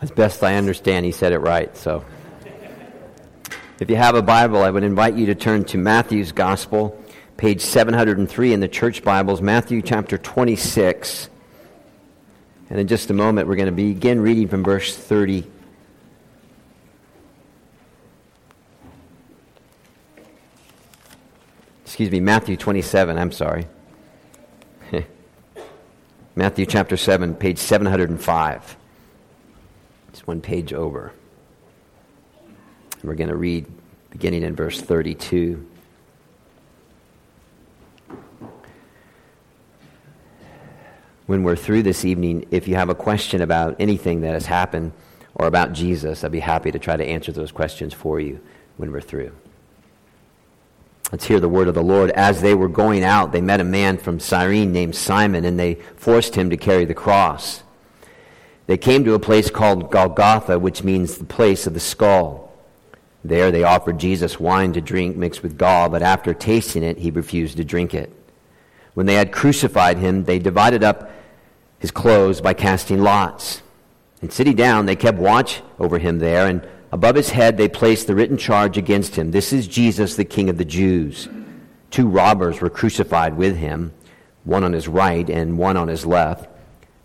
As best I understand, he said it right. So, if you have a Bible, I would invite you to turn to Matthew's Gospel, page 703 in the Church Bibles, Matthew chapter 26. And in just a moment, we're going to begin reading from verse 30. Excuse me, Matthew 27, I'm sorry. Matthew chapter 7, page 705 one page over. We're going to read beginning in verse 32. When we're through this evening, if you have a question about anything that has happened or about Jesus, I'd be happy to try to answer those questions for you when we're through. Let's hear the word of the Lord. As they were going out, they met a man from Cyrene named Simon, and they forced him to carry the cross. They came to a place called Golgotha, which means the place of the skull. There they offered Jesus wine to drink mixed with gall, but after tasting it, he refused to drink it. When they had crucified him, they divided up his clothes by casting lots. And sitting down, they kept watch over him there, and above his head they placed the written charge against him This is Jesus, the King of the Jews. Two robbers were crucified with him, one on his right and one on his left.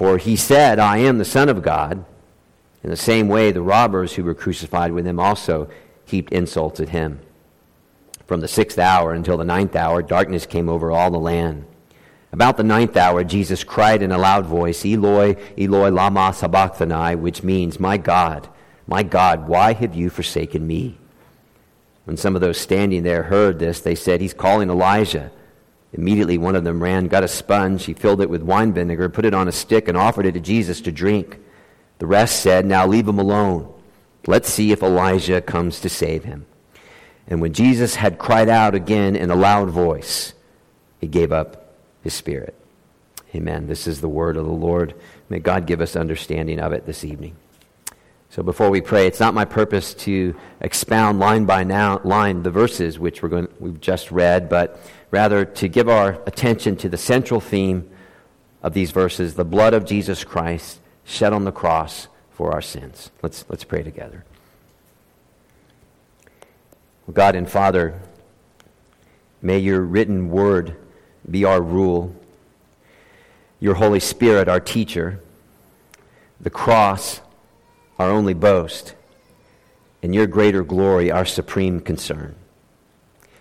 For he said, I am the Son of God. In the same way, the robbers who were crucified with him also heaped insults at him. From the sixth hour until the ninth hour, darkness came over all the land. About the ninth hour, Jesus cried in a loud voice, Eloi, Eloi, lama sabachthani, which means, My God, my God, why have you forsaken me? When some of those standing there heard this, they said, He's calling Elijah. Immediately, one of them ran, got a sponge, he filled it with wine vinegar, put it on a stick, and offered it to Jesus to drink. The rest said, Now leave him alone. Let's see if Elijah comes to save him. And when Jesus had cried out again in a loud voice, he gave up his spirit. Amen. This is the word of the Lord. May God give us understanding of it this evening. So before we pray, it's not my purpose to expound line by now, line the verses which we're going, we've just read, but rather to give our attention to the central theme of these verses the blood of Jesus Christ shed on the cross for our sins. Let's, let's pray together. God and Father, may your written word be our rule, your Holy Spirit our teacher, the cross our only boast, and your greater glory our supreme concern.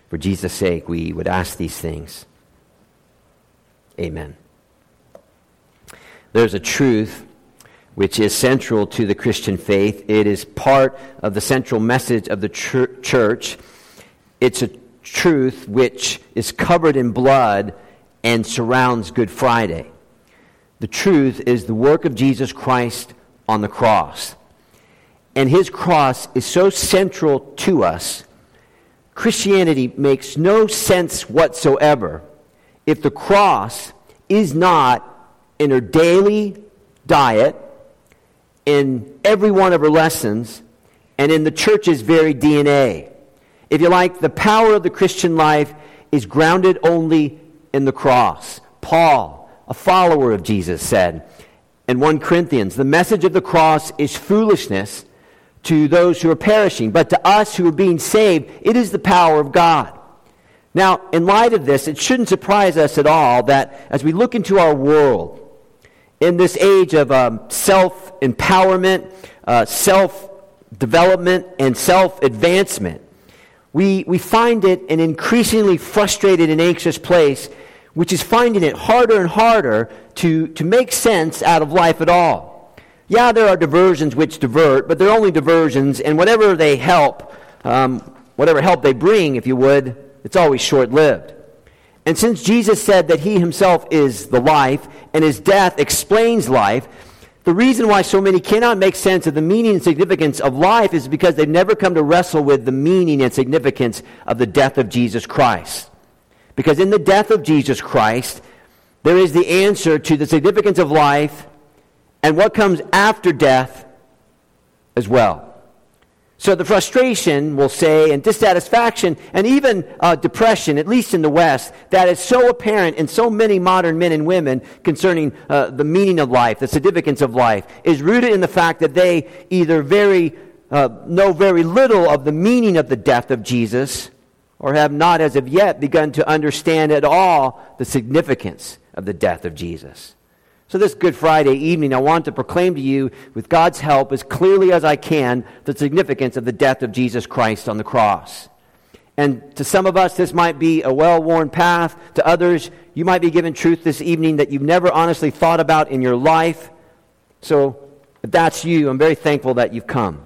For Jesus' sake, we would ask these things. Amen. There's a truth which is central to the Christian faith. It is part of the central message of the church. It's a truth which is covered in blood and surrounds Good Friday. The truth is the work of Jesus Christ on the cross. And his cross is so central to us Christianity makes no sense whatsoever if the cross is not in her daily diet, in every one of her lessons, and in the church's very DNA. If you like, the power of the Christian life is grounded only in the cross. Paul, a follower of Jesus, said in 1 Corinthians, the message of the cross is foolishness to those who are perishing, but to us who are being saved, it is the power of God. Now, in light of this, it shouldn't surprise us at all that as we look into our world, in this age of um, self empowerment, uh, self development, and self advancement, we, we find it an increasingly frustrated and anxious place, which is finding it harder and harder to, to make sense out of life at all. Yeah, there are diversions which divert, but they're only diversions, and whatever they help, um, whatever help they bring, if you would, it's always short lived. And since Jesus said that he himself is the life, and his death explains life, The reason why so many cannot make sense of the meaning and significance of life is because they've never come to wrestle with the meaning and significance of the death of Jesus Christ. Because in the death of Jesus Christ, there is the answer to the significance of life and what comes after death as well. So the frustration, we'll say, and dissatisfaction, and even uh, depression, at least in the West, that is so apparent in so many modern men and women concerning uh, the meaning of life, the significance of life, is rooted in the fact that they either very uh, know very little of the meaning of the death of Jesus, or have not as of yet begun to understand at all the significance of the death of Jesus. So, this Good Friday evening, I want to proclaim to you, with God's help, as clearly as I can, the significance of the death of Jesus Christ on the cross. And to some of us, this might be a well worn path. To others, you might be given truth this evening that you've never honestly thought about in your life. So, if that's you, I'm very thankful that you've come.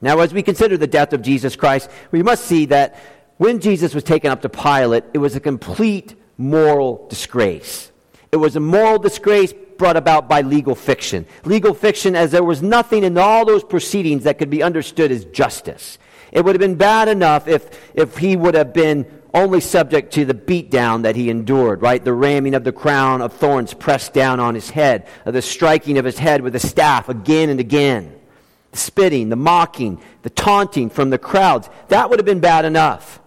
Now, as we consider the death of Jesus Christ, we must see that when Jesus was taken up to Pilate, it was a complete moral disgrace. It was a moral disgrace brought about by legal fiction. Legal fiction, as there was nothing in all those proceedings that could be understood as justice. It would have been bad enough if, if he would have been only subject to the beatdown that he endured, right? The ramming of the crown of thorns pressed down on his head, the striking of his head with a staff again and again, the spitting, the mocking, the taunting from the crowds. That would have been bad enough.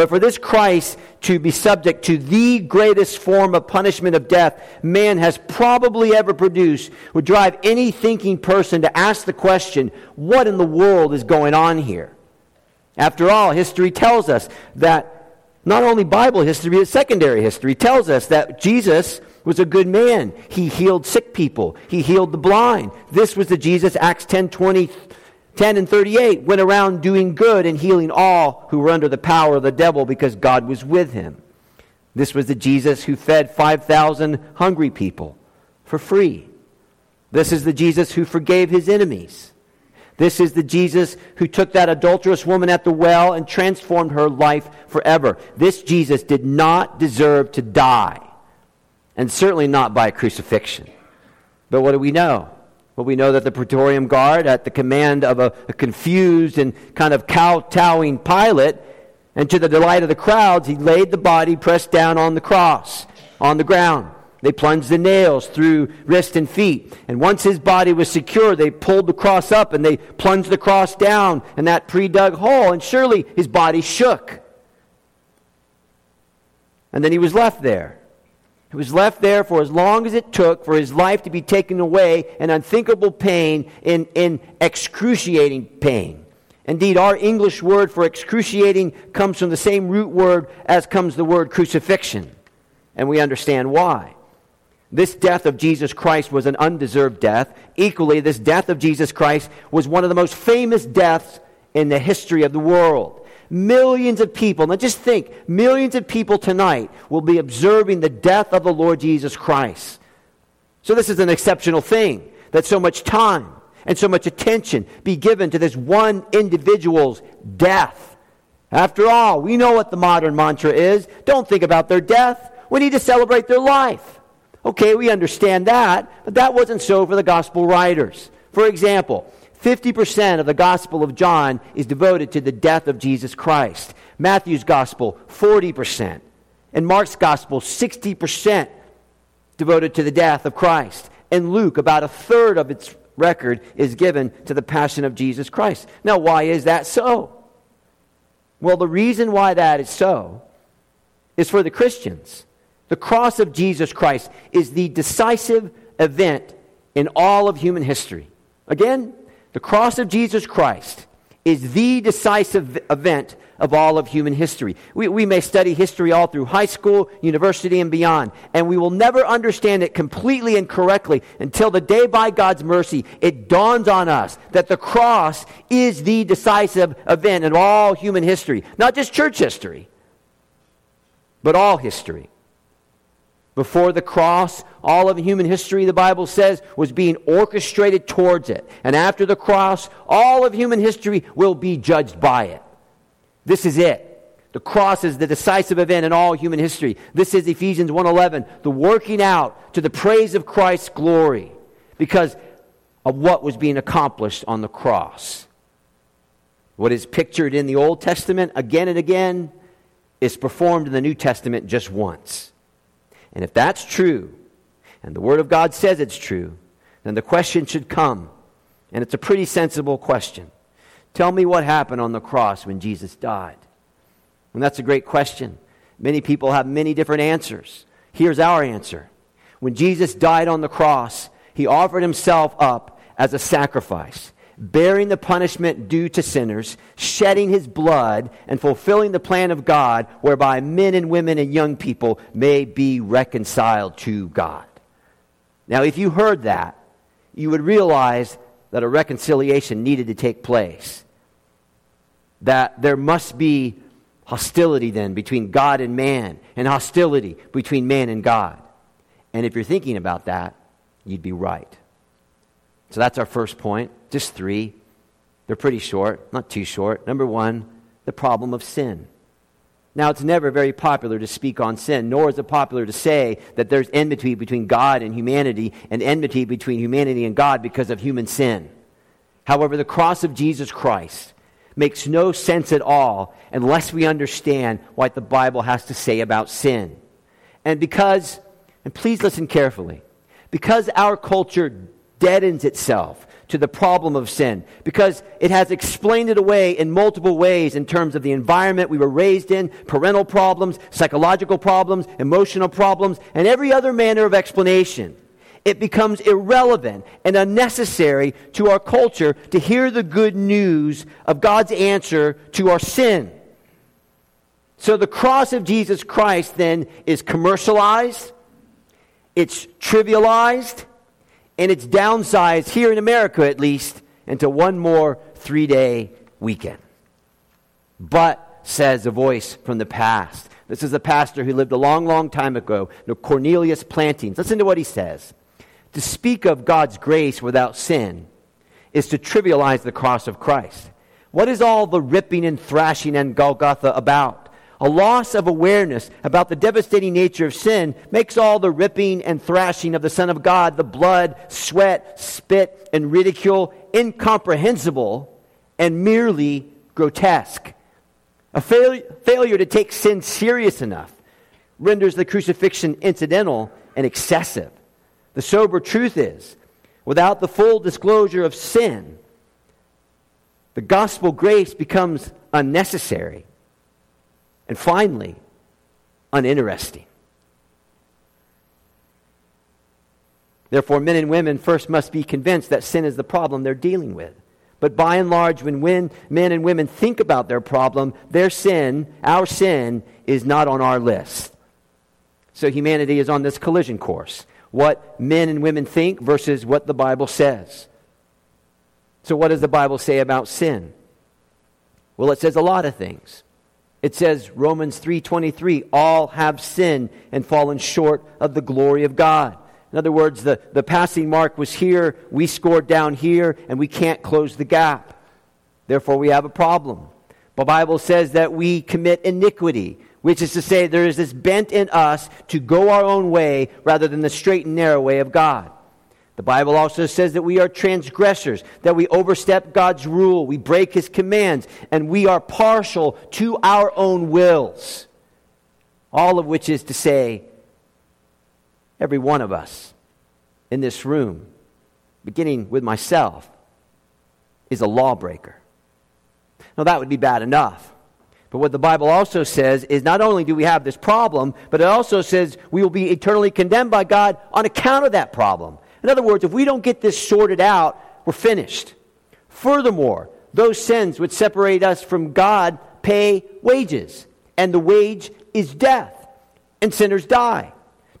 But for this Christ to be subject to the greatest form of punishment of death man has probably ever produced would drive any thinking person to ask the question what in the world is going on here? After all, history tells us that not only Bible history, but secondary history tells us that Jesus was a good man. He healed sick people. He healed the blind. This was the Jesus, Acts 10 20 10 and 38 went around doing good and healing all who were under the power of the devil because God was with him. This was the Jesus who fed 5,000 hungry people for free. This is the Jesus who forgave his enemies. This is the Jesus who took that adulterous woman at the well and transformed her life forever. This Jesus did not deserve to die, and certainly not by crucifixion. But what do we know? Well, we know that the Praetorian Guard, at the command of a, a confused and kind of kowtowing Pilate, and to the delight of the crowds, he laid the body pressed down on the cross, on the ground. They plunged the nails through wrist and feet. And once his body was secure, they pulled the cross up and they plunged the cross down in that pre dug hole. And surely his body shook. And then he was left there. He was left there for as long as it took for his life to be taken away in unthinkable pain, in, in excruciating pain. Indeed, our English word for excruciating comes from the same root word as comes the word crucifixion. And we understand why. This death of Jesus Christ was an undeserved death. Equally, this death of Jesus Christ was one of the most famous deaths in the history of the world. Millions of people, now just think, millions of people tonight will be observing the death of the Lord Jesus Christ. So, this is an exceptional thing that so much time and so much attention be given to this one individual's death. After all, we know what the modern mantra is. Don't think about their death. We need to celebrate their life. Okay, we understand that, but that wasn't so for the gospel writers. For example, 50% of the Gospel of John is devoted to the death of Jesus Christ. Matthew's Gospel, 40%. And Mark's Gospel, 60% devoted to the death of Christ. And Luke, about a third of its record is given to the passion of Jesus Christ. Now, why is that so? Well, the reason why that is so is for the Christians. The cross of Jesus Christ is the decisive event in all of human history. Again, the cross of Jesus Christ is the decisive event of all of human history. We, we may study history all through high school, university, and beyond, and we will never understand it completely and correctly until the day by God's mercy it dawns on us that the cross is the decisive event in all human history. Not just church history, but all history. Before the cross, all of human history, the Bible says, was being orchestrated towards it. And after the cross, all of human history will be judged by it. This is it. The cross is the decisive event in all human history. This is Ephesians 1:11, the working out to the praise of Christ's glory. because of what was being accomplished on the cross. What is pictured in the Old Testament again and again is performed in the New Testament just once. And if that's true, and the Word of God says it's true, then the question should come, and it's a pretty sensible question. Tell me what happened on the cross when Jesus died. And that's a great question. Many people have many different answers. Here's our answer. When Jesus died on the cross, he offered himself up as a sacrifice, bearing the punishment due to sinners, shedding his blood, and fulfilling the plan of God whereby men and women and young people may be reconciled to God. Now, if you heard that, you would realize that a reconciliation needed to take place. That there must be hostility then between God and man, and hostility between man and God. And if you're thinking about that, you'd be right. So that's our first point. Just three. They're pretty short, not too short. Number one, the problem of sin. Now, it's never very popular to speak on sin, nor is it popular to say that there's enmity between God and humanity and enmity between humanity and God because of human sin. However, the cross of Jesus Christ makes no sense at all unless we understand what the Bible has to say about sin. And because, and please listen carefully, because our culture deadens itself to the problem of sin because it has explained it away in multiple ways in terms of the environment we were raised in, parental problems, psychological problems, emotional problems, and every other manner of explanation. It becomes irrelevant and unnecessary to our culture to hear the good news of God's answer to our sin. So the cross of Jesus Christ then is commercialized, it's trivialized, and it's downsized, here in America at least, into one more three day weekend. But, says a voice from the past, this is a pastor who lived a long, long time ago, Cornelius Plantinga. Listen to what he says. To speak of God's grace without sin is to trivialize the cross of Christ. What is all the ripping and thrashing and Golgotha about? A loss of awareness about the devastating nature of sin makes all the ripping and thrashing of the Son of God, the blood, sweat, spit, and ridicule incomprehensible and merely grotesque. A fail- failure to take sin serious enough renders the crucifixion incidental and excessive. The sober truth is, without the full disclosure of sin, the gospel grace becomes unnecessary and finally, uninteresting. Therefore, men and women first must be convinced that sin is the problem they're dealing with. But by and large, when men and women think about their problem, their sin, our sin, is not on our list. So humanity is on this collision course. What men and women think versus what the Bible says. So, what does the Bible say about sin? Well, it says a lot of things. It says Romans 3:23 all have sinned and fallen short of the glory of God. In other words, the, the passing mark was here, we scored down here, and we can't close the gap. Therefore, we have a problem. The Bible says that we commit iniquity, which is to say, there is this bent in us to go our own way rather than the straight and narrow way of God. The Bible also says that we are transgressors, that we overstep God's rule, we break his commands, and we are partial to our own wills. All of which is to say, every one of us in this room, beginning with myself, is a lawbreaker. Now, that would be bad enough. But what the Bible also says is not only do we have this problem, but it also says we will be eternally condemned by God on account of that problem. In other words, if we don't get this sorted out, we're finished. Furthermore, those sins which separate us from God pay wages, and the wage is death. And sinners die.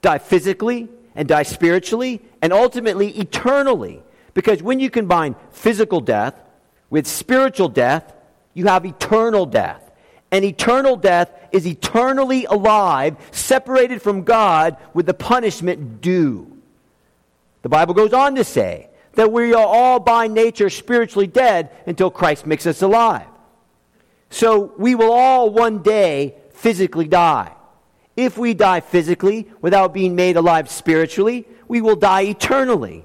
Die physically, and die spiritually, and ultimately eternally. Because when you combine physical death with spiritual death, you have eternal death. And eternal death is eternally alive, separated from God with the punishment due. The Bible goes on to say that we are all by nature spiritually dead until Christ makes us alive. So we will all one day physically die. If we die physically without being made alive spiritually, we will die eternally.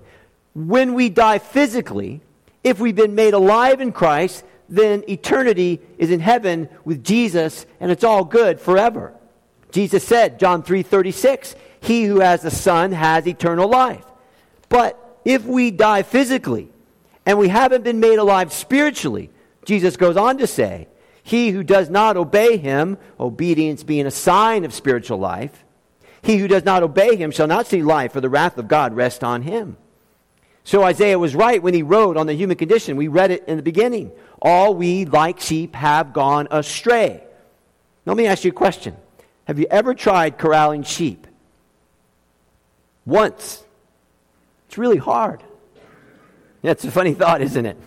when we die physically, if we've been made alive in Christ, then eternity is in heaven with Jesus and it's all good forever. Jesus said, John 3:36, he who has the son has eternal life. But if we die physically and we haven't been made alive spiritually, Jesus goes on to say, he who does not obey him, obedience being a sign of spiritual life, he who does not obey him shall not see life, for the wrath of God rests on him. So Isaiah was right when he wrote on the human condition. We read it in the beginning. All we, like sheep, have gone astray. Now, Let me ask you a question Have you ever tried corralling sheep? Once. It's really hard. That's a funny thought, isn't it?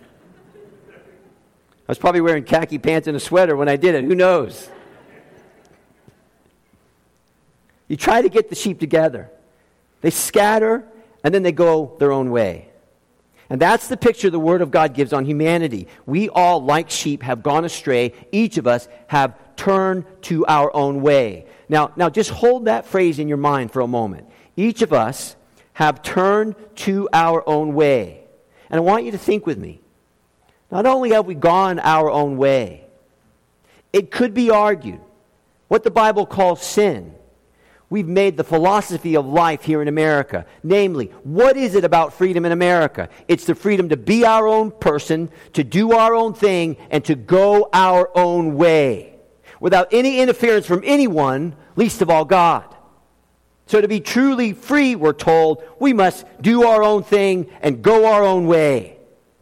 I was probably wearing khaki pants and a sweater when I did it. Who knows? You try to get the sheep together. They scatter and then they go their own way. And that's the picture the Word of God gives on humanity. We all, like sheep, have gone astray. Each of us have turned to our own way. Now, now just hold that phrase in your mind for a moment. Each of us have turned to our own way. And I want you to think with me. Not only have we gone our own way, it could be argued what the Bible calls sin we've made the philosophy of life here in America. Namely, what is it about freedom in America? It's the freedom to be our own person, to do our own thing, and to go our own way without any interference from anyone, least of all God. So, to be truly free, we're told, we must do our own thing and go our own way.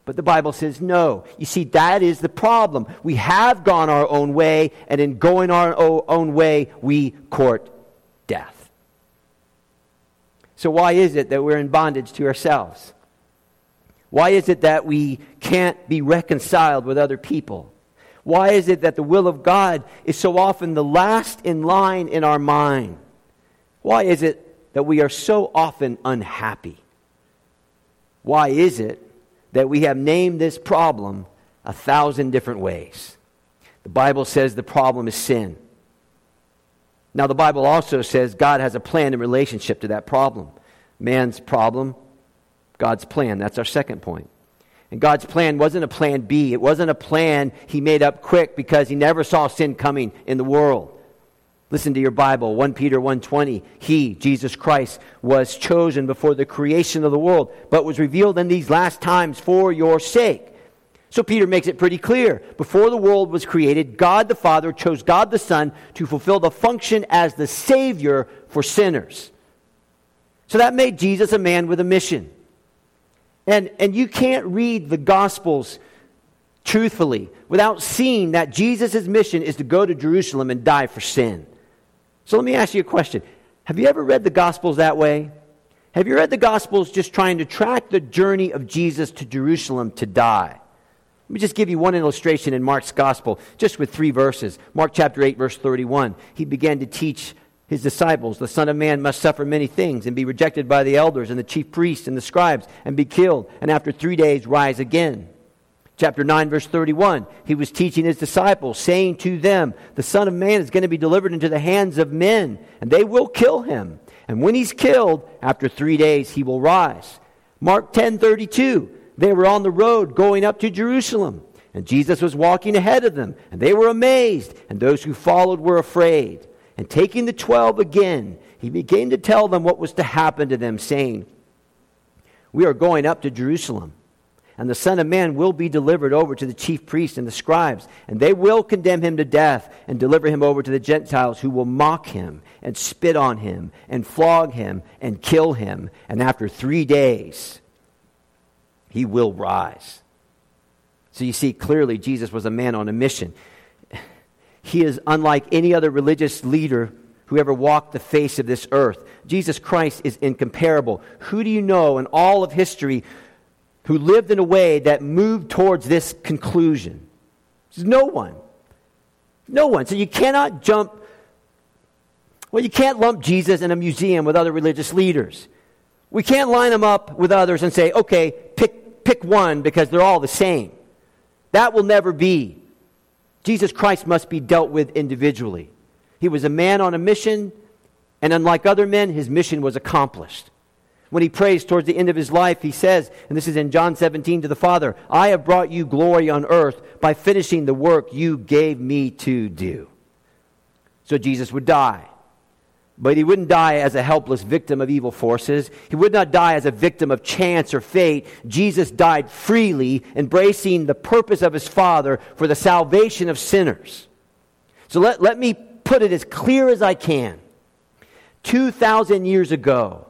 But the Bible says no. You see, that is the problem. We have gone our own way, and in going our own way, we court death. So, why is it that we're in bondage to ourselves? Why is it that we can't be reconciled with other people? Why is it that the will of God is so often the last in line in our mind? Why is it that we are so often unhappy? Why is it that we have named this problem a thousand different ways? The Bible says the problem is sin. Now, the Bible also says God has a plan in relationship to that problem. Man's problem, God's plan. That's our second point. And God's plan wasn't a plan B. It wasn't a plan he made up quick because he never saw sin coming in the world. Listen to your Bible, 1 Peter 1:20. He, Jesus Christ, was chosen before the creation of the world, but was revealed in these last times for your sake. So Peter makes it pretty clear. Before the world was created, God the Father chose God the Son to fulfill the function as the Savior for sinners. So that made Jesus a man with a mission. And, and you can't read the Gospels truthfully without seeing that Jesus' mission is to go to Jerusalem and die for sin. So let me ask you a question. Have you ever read the Gospels that way? Have you read the Gospels just trying to track the journey of Jesus to Jerusalem to die? Let me just give you one illustration in Mark's gospel, just with three verses. Mark chapter 8, verse 31. He began to teach his disciples, The Son of Man must suffer many things and be rejected by the elders and the chief priests and the scribes and be killed, and after three days rise again. Chapter 9, verse 31. He was teaching his disciples, saying to them, The Son of Man is going to be delivered into the hands of men, and they will kill him. And when he's killed, after three days, he will rise. Mark 10, 32. They were on the road going up to Jerusalem, and Jesus was walking ahead of them, and they were amazed, and those who followed were afraid. And taking the twelve again, he began to tell them what was to happen to them, saying, We are going up to Jerusalem, and the Son of Man will be delivered over to the chief priests and the scribes, and they will condemn him to death and deliver him over to the Gentiles, who will mock him and spit on him and flog him and kill him. And after three days, he will rise. So you see clearly Jesus was a man on a mission. He is unlike any other religious leader who ever walked the face of this earth. Jesus Christ is incomparable. Who do you know in all of history who lived in a way that moved towards this conclusion? There's no one. No one. So you cannot jump, well, you can't lump Jesus in a museum with other religious leaders. We can't line them up with others and say, okay, pick pick one because they're all the same. That will never be. Jesus Christ must be dealt with individually. He was a man on a mission, and unlike other men, his mission was accomplished. When he prays towards the end of his life, he says, and this is in John 17 to the Father, I have brought you glory on earth by finishing the work you gave me to do. So Jesus would die. But he wouldn't die as a helpless victim of evil forces. He would not die as a victim of chance or fate. Jesus died freely, embracing the purpose of his Father for the salvation of sinners. So let, let me put it as clear as I can. 2,000 years ago,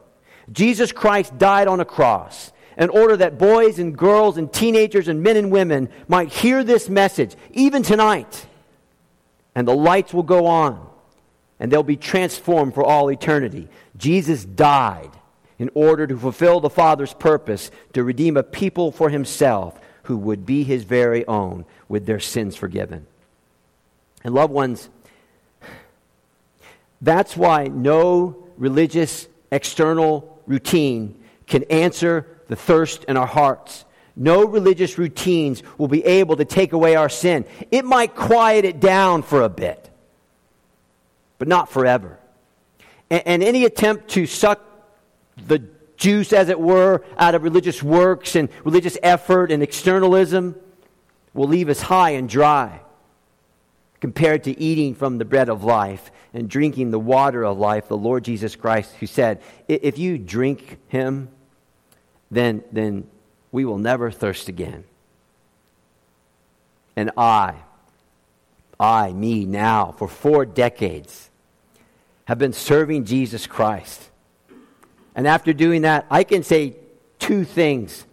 Jesus Christ died on a cross in order that boys and girls and teenagers and men and women might hear this message, even tonight. And the lights will go on and they'll be transformed for all eternity. Jesus died in order to fulfill the Father's purpose to redeem a people for himself who would be his very own with their sins forgiven. And loved ones, that's why no religious external routine can answer the thirst in our hearts. No religious routines will be able to take away our sin. It might quiet it down for a bit, but not forever. And, and any attempt to suck the juice, as it were, out of religious works and religious effort and externalism will leave us high and dry compared to eating from the bread of life and drinking the water of life, the Lord Jesus Christ, who said, If you drink him, then, then we will never thirst again. And I, I, me now, for four decades, have been serving Jesus Christ. And after doing that, I can say two things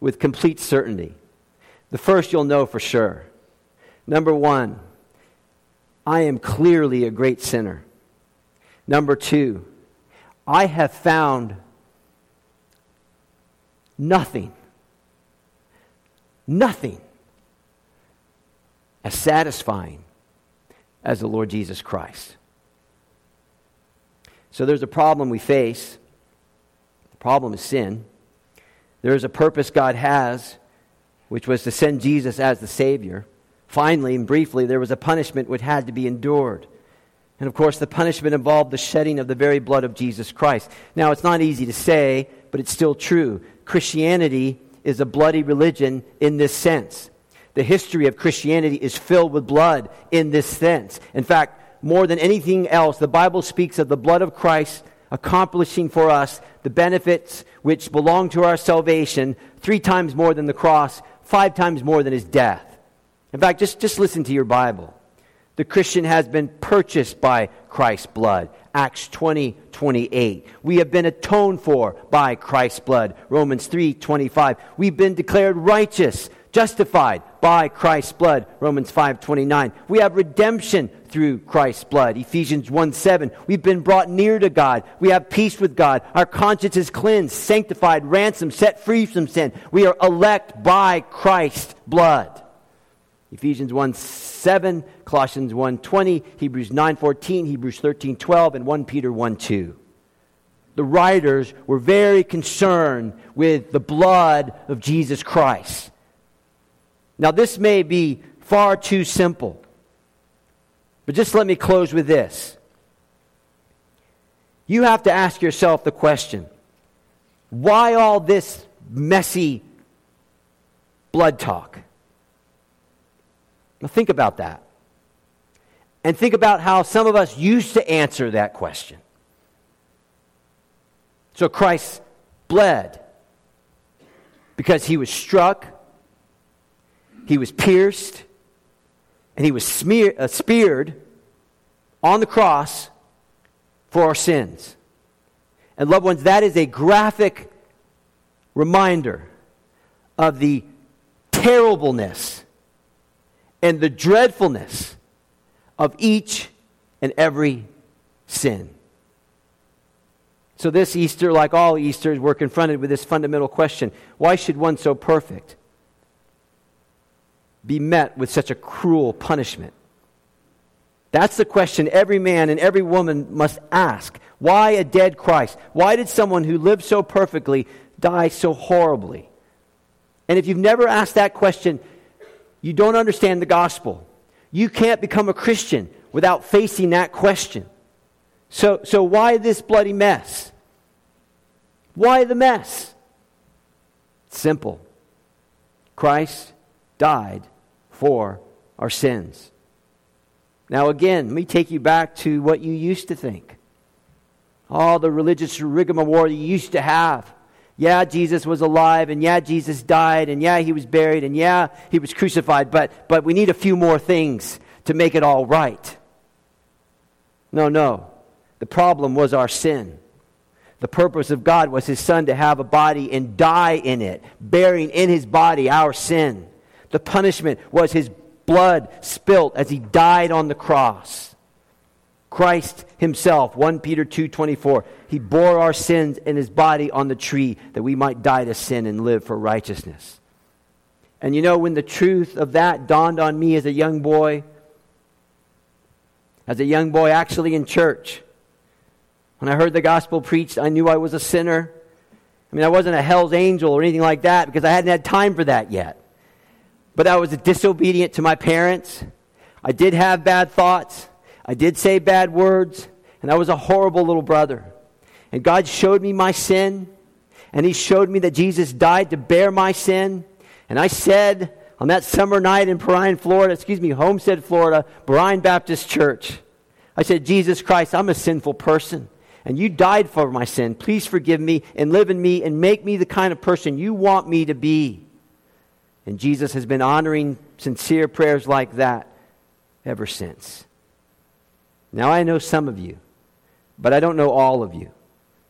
with complete certainty. The first you'll know for sure. Number one, I am clearly a great sinner. Number two, I have found nothing, nothing as satisfying as the Lord Jesus Christ. So there's a problem we face. The problem is sin. There is a purpose God has, which was to send Jesus as the Savior. Finally and briefly, there was a punishment which had to be endured. And of course, the punishment involved the shedding of the very blood of Jesus Christ. Now, it's not easy to say, but it's still true. Christianity is a bloody religion in this sense. The history of Christianity is filled with blood in this sense. In fact, more than anything else, the Bible speaks of the blood of Christ accomplishing for us the benefits which belong to our salvation three times more than the cross, five times more than his death. In fact, just, just listen to your Bible. The Christian has been purchased by Christ's blood. Acts 20, 28. We have been atoned for by Christ's blood. Romans 3, 25. We've been declared righteous, justified by Christ's blood. Romans 5, 29. We have redemption through Christ's blood. Ephesians 1, 7. We've been brought near to God. We have peace with God. Our conscience is cleansed, sanctified, ransomed, set free from sin. We are elect by Christ's blood. Ephesians 1 7, Colossians 1 20, Hebrews 9 14, Hebrews 13 12, and 1 Peter 1 2. The writers were very concerned with the blood of Jesus Christ. Now, this may be far too simple, but just let me close with this. You have to ask yourself the question why all this messy blood talk? Now, think about that. And think about how some of us used to answer that question. So Christ bled because he was struck, he was pierced, and he was smear, uh, speared on the cross for our sins. And, loved ones, that is a graphic reminder of the terribleness and the dreadfulness of each and every sin. So, this Easter, like all Easters, we're confronted with this fundamental question why should one so perfect be met with such a cruel punishment? That's the question every man and every woman must ask. Why a dead Christ? Why did someone who lived so perfectly die so horribly? And if you've never asked that question, you don't understand the gospel. You can't become a Christian without facing that question. So, so why this bloody mess? Why the mess? Simple. Christ died for our sins. Now, again, let me take you back to what you used to think. All the religious rigmarole you used to have. Yeah, Jesus was alive, and yeah, Jesus died, and yeah, he was buried, and yeah, he was crucified, but, but we need a few more things to make it all right. No, no. The problem was our sin. The purpose of God was his son to have a body and die in it, bearing in his body our sin. The punishment was his blood spilt as he died on the cross. Christ himself, 1 Peter 2:24, he bore our sins in his body on the tree that we might die to sin and live for righteousness. And you know when the truth of that dawned on me as a young boy, as a young boy actually in church, when I heard the gospel preached, I knew I was a sinner. I mean, I wasn't a hell's angel or anything like that because I hadn't had time for that yet but I was disobedient to my parents. I did have bad thoughts. I did say bad words. And I was a horrible little brother. And God showed me my sin. And He showed me that Jesus died to bear my sin. And I said on that summer night in Bryan, Florida, excuse me, Homestead, Florida, Bryan Baptist Church, I said, Jesus Christ, I'm a sinful person. And you died for my sin. Please forgive me and live in me and make me the kind of person you want me to be. And Jesus has been honoring sincere prayers like that ever since. Now, I know some of you, but I don't know all of you.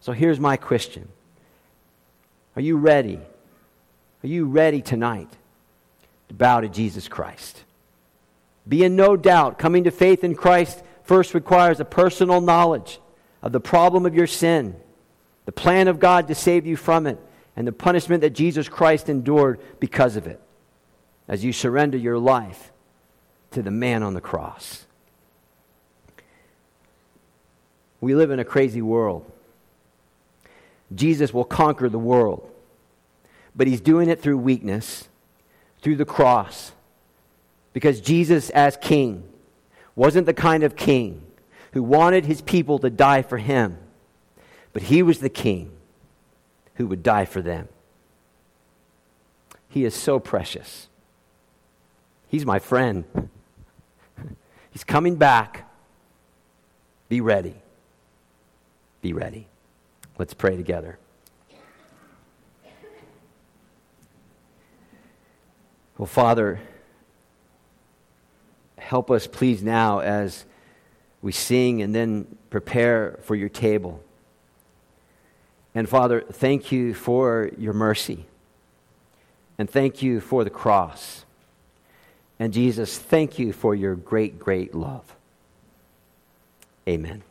So here's my question Are you ready? Are you ready tonight to bow to Jesus Christ? Be in no doubt, coming to faith in Christ first requires a personal knowledge of the problem of your sin, the plan of God to save you from it, and the punishment that Jesus Christ endured because of it as you surrender your life to the man on the cross. We live in a crazy world. Jesus will conquer the world, but he's doing it through weakness, through the cross, because Jesus, as king, wasn't the kind of king who wanted his people to die for him, but he was the king who would die for them. He is so precious. He's my friend. He's coming back. Be ready. Be ready. Let's pray together. Well, Father, help us, please, now as we sing and then prepare for your table. And Father, thank you for your mercy. And thank you for the cross. And Jesus, thank you for your great, great love. Amen.